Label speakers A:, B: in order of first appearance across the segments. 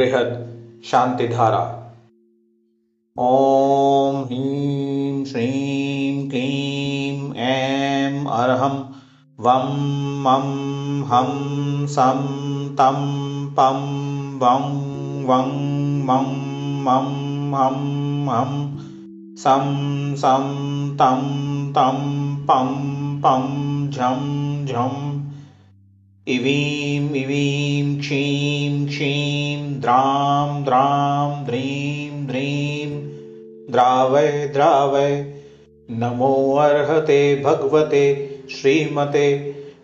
A: बृहद् शान्तिधारा। ॐ ह्रीं श्रीं क्लीं ऐं अर्हं वं मं हं सं तं पं वं वं मं मं हं हं सं सं तं तं पं पं झं झम् इवीं इवीं क्षीं क्षीं द्रां द्रां द्रीं द्रीं द्रावय द्रावय नमोऽर्हते भगवते श्रीमते।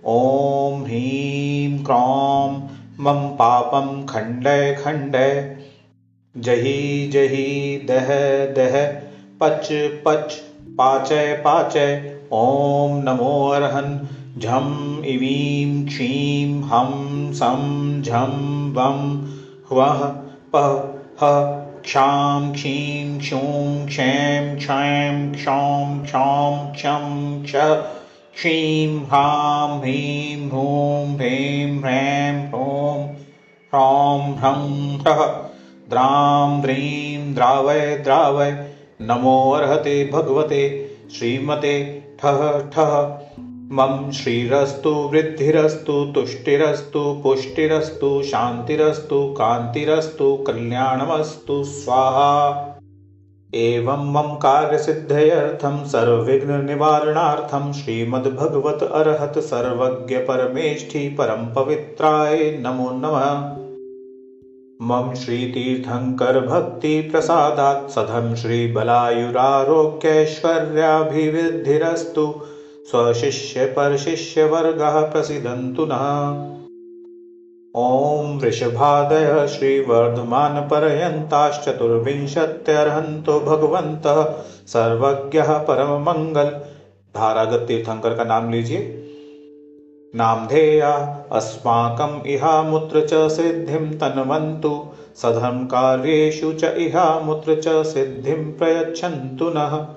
A: ॐ ह्रीं क्रौं मम पापं खण्डय खण्डय जहि जहि दह दह पच पच पाचय पाचय ॐ नमोऽर्हन् झं इवीं क्षीं हं सं झं वं ह्वः पः ह क्षां क्षीं क्षूं क्षैं क्षैं क्षौं क्षौं क्षं क्ष क्षीं हां ह्रीं ह्रूं ह्रीं ह्रैं ह्रूं ह्रौं ह्रं ह्रः द्रां द्रीं द्रावय द्रावय नमोऽर्हते भगवते श्रीमते ठः ठः मम श्रीरस्तु वृद्धिरस्तु तुष्टिरस्तु पुष्टिरस्तु शान्तिरस्तु कान्तिरस्तु कल्याणमस्तु स्वाहा। एवं मम कार्यसिद्धयर्थं सर्वविघ्ननिवारणार्थं श्रीमद्भगवत अर्हत सर्वज्ञ परमेष्ठि परं पवित्राय नमो नमः। मम श्रीतीर्थङ्कर भक्तिप्रसादात् सधं श्रीबलायुरारोग्यैश्वर्याभिवृद्धिरस्तु स्वशिष्यपरशिष्यवर्गः प्रसीदन्तु नः। ॐ वृषभादयः श्रीवर्धमानपर्यन्ताश्चतुर्विंशत्यर्हन्तो भगवन्तः सर्वज्ञः परममङ्गल। धारागतीर्थंकर का नाम लीजिए। नामधेया अस्माकम् इहामुत्र च सिद्धिं तन्वन्तु। सधर्मकार्येषु च इहामुत्र च सिद्धिं प्रयच्छन्तु नः।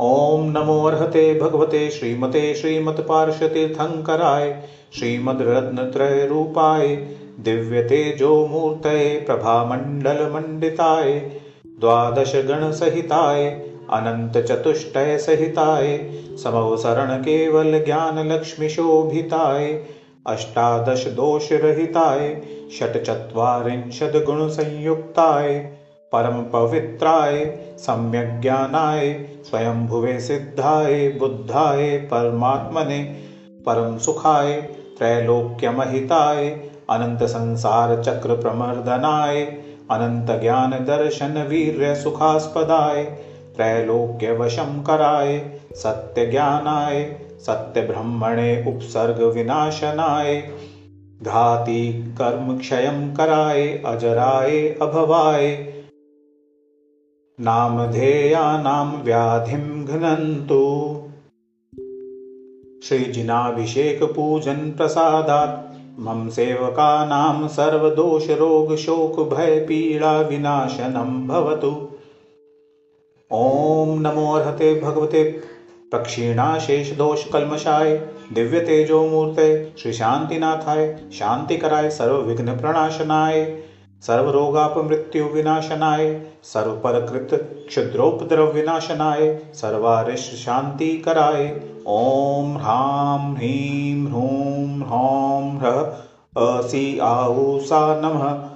A: ॐ नमो अर्हते भगवते श्रीमते श्रीमत्पार्श्वतीर्थङ्कराय श्रीमद्रत्नत्रयरूपाय दिव्यतेजोमूर्तये प्रभामण्डलमण्डिताय द्वादशगणसहिताय अनन्तचतुष्टयसहिताय समवसरणकेवलज्ञानलक्ष्मिशोभिताय अष्टादशदोषरहिताय षट्चत्वारिंशद्गुणसंयुक्ताय परमपवित्राय सम्यग्ज्ञानाय स्वयंभुवे सिद्धाय, बुद्धाय, परमात्मने परम सुखाय, त्रैलोक्यमहिताय, अनंत संसार चक्र प्रमर्दनाय, अनंत ज्ञान दर्शन वीर्य सुखास्पदाय त्रैलोक्य वशं कराय, सत्य ज्ञानाय, सत्य ब्रह्मणे उपसर्ग विनाशनाय, घाति कर्म क्षयं कराय, अजराय, अभवाय नामधेयानां व्याधिं घ्नन्तु श्रीजिनाभिषेकपूजनप्रसादात् मम सेवकानां सर्वदोषरोगशोकभयपीडाविनाशनं भवतु। ॐ नमोऽर्हते भगवते प्रक्षीणाशेषदोषकल्मषाय दिव्यतेजोमूर्ते श्रीशान्तिनाथाय, शान्तिकराय, सर्वविघ्नप्रणाशनाय। सर्वरोगापमृत्युविनाशनाय सर्वपरकृत क्षुद्रोपद्रवविनाशनाय सर्वारिष्टशान्तिकराय। ॐ ह्रां ह्रीं ह्रूं ह्रौं ह्रः असि आहूसा नमः।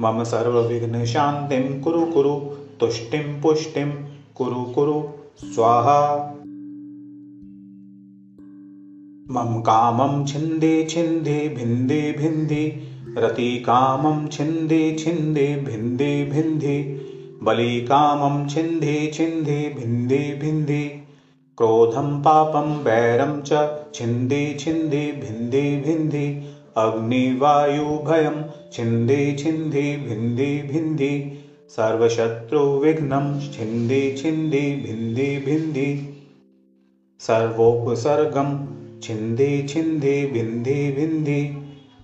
A: मम सर्वविघ्नशान्तिं कुरु कुरु तुष्टिं पुष्टिं कुरु कुरु स्वाहा। मम कामं छिन्दि छिन्दि भिन्दि भिन्दि रतिकामं छिन्दि छिन्दि भिन्दि भिन्दि बलिकामं छिन्दि छिन्दि भिन्दि भिन्दि क्रोधं पापं वैरं च छिन्दि छिन्दि भिन्दि भिन्दि अग्निवायुभयं छिन्दि छिन्दि भिन्दि भिन्दि सर्वशत्रुविघ्नं छिन्दि छिन्दि भिन्दि भिन्दि सर्वोपसर्गं छिन्दि छिन्दि भिन्दि भिन्दि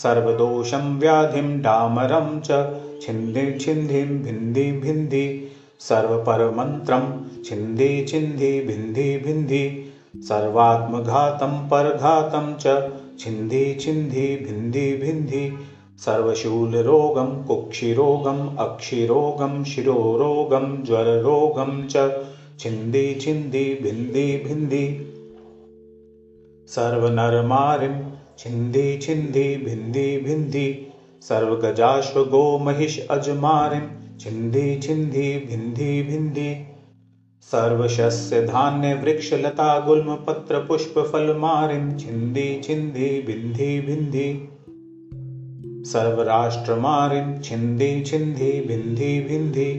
A: सर्वदोषं व्याधिं डामरं च छिन्दि छिन्धिं भिन्धि भिन्धि सर्वपरमन्त्रं छिन्दि छिन्दि भिन्धि भिन्धि सर्वात्मघातं परघातं च छिन्दि छिन्दि भिन्धि भिन्धि सर्वशूलरोगं कुक्षिरोगम् अक्षिरोगं शिरोरोगं ज्वररोगं च छिन्दि छिन्दि भिन्धि भिन्धि सर्वनरमारिं छिन्दि छिन्दि भिन्धि भिन्धि सर्वगजाश्वगोमहिष अजमारिं छिन्दि छिन्दि भिन्धि भिन्धि सर्वशस्यधान्यवृक्षलता गुल्मपत्रपुष्पफलमारिं छिन्दि छिन्दि भिन्धि भिन्धि सर्वराष्ट्रमारिं छिन्दि छिन्दि भिन्धि भिन्धि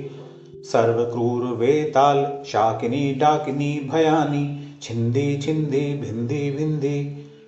A: सर्वक्रूरवेताल शाकिनी डाकिनी भयानि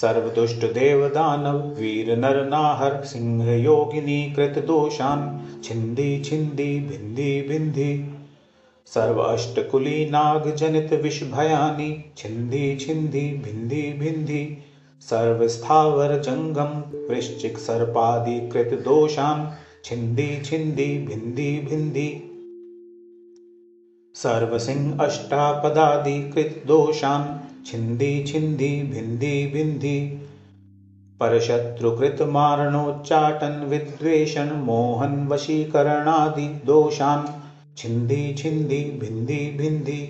A: भिन्धि सर्वदुष्टदेवदानववीरनरनाहर सिंहयोगिनी कृतदोषान् छिन्दि छिन्दि भिन्धि भिन्धि सर्व अष्टकुलीनागजनितविषभयानि छिन्दि छिन्दि भिन्धि भिन्धि सर्वस्थावरजङ्गं भिन्धि सर्वसिंह अष्टापदादिकृतदोषान् छिन्दि छिन्दि भिन्धि भिन्धि परशत्रुकृतमारणोच्चाटन मोहन वशीकरणादिदोषान् छिन्दि छिन्दि भिन्धि भिन्धि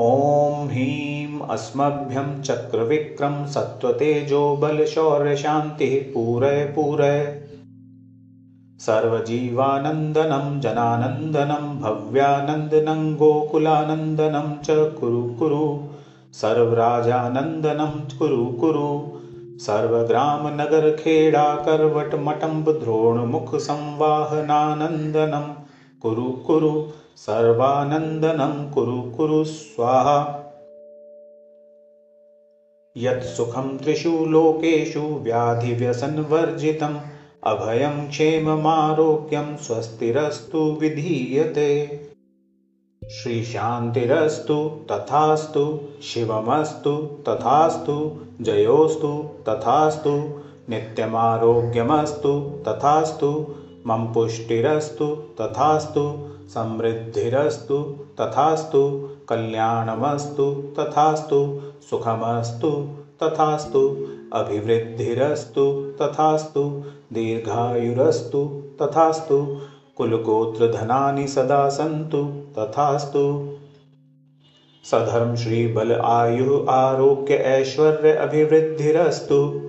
A: ॐ ह्रीं अस्मभ्यं चक्रविक्रं सत्त्वतेजो बलशौर्यशान्तिः पूरय पूरय। सर्वजीवानन्दनं जनानन्दनं भव्यानन्दनं गोकुलानन्दनं च कुरु कुरु सर्वराजानन्दनं कुरु कुरु। सर्वग्रामनगरखेडाकर्वटमटम्बद्रोणमुखसंवाहनानन्दनं कुरु कुरु। सर्वानन्दनं कुरु कुरु स्वाहा। यत्सुखं त्रिषु लोकेषु व्याधिव्यसनवर्जितम् अभयं क्षेममारोग्यं स्वस्तिरस्तु विधीयते श्रीशान्तिरस्तु तथास्तु शिवमस्तु तथास्तु जयोस्तु तथास्तु नित्यमारोग्यमस्तु तथास्तु मम पुष्टिरस्तु तथास्तु समृद्धिरस्तु तथास्तु कल्याणमस्तु तथास्तु सुखमस्तु तथास्तु अभिवृद्धिरस्तु तथास्तु दीर्घायुरस्तु तथास्तु कुलगोत्रधनानि सदा सन्तु तथास्तु। सधर्म श्रीबल आयुः आरोग्य ऐश्वर्य अभिवृद्धिरस्तु।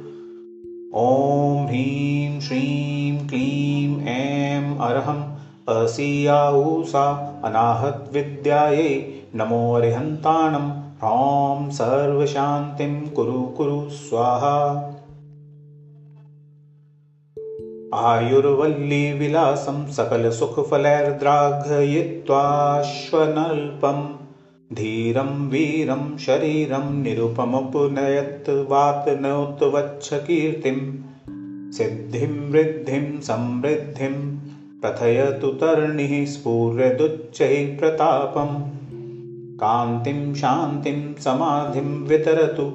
A: ॐ ह्रीं श्रीं क्लीं ऐं अर्हम् असीयाऊषा अनाहतविद्यायै नमो अरिहन्ताणं ह्रौं सर्वशान्तिं कुरु कुरु स्वाहा आयुर्वल्लीविलासं सकलसुखफलैर्द्राघयित्वाश्वनल्पं धीरं वीरं शरीरं निरुपमपुनयत् वातनोत्वच्छकीर्तिं सिद्धिं वृद्धिं समृद्धिं प्रथयतु तर्णिः स्फुरदुच्चैः प्रतापम् कान्तिं शान्तिं समाधिं वितरतु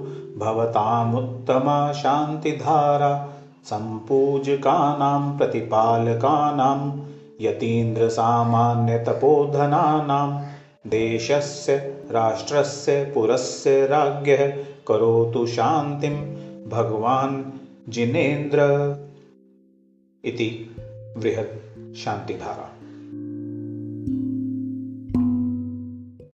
A: भवतामुत्तमा शान्तिधारा सम्पूजकानां प्रतिपालकानां यतीन्द्रसामान्यतपोधनानां देशस्य राष्ट्रस्य पुरस्य राज्ञः करोतु शान्तिं भगवान् जिनेन्द्र इति बृहत् शान्तिधारा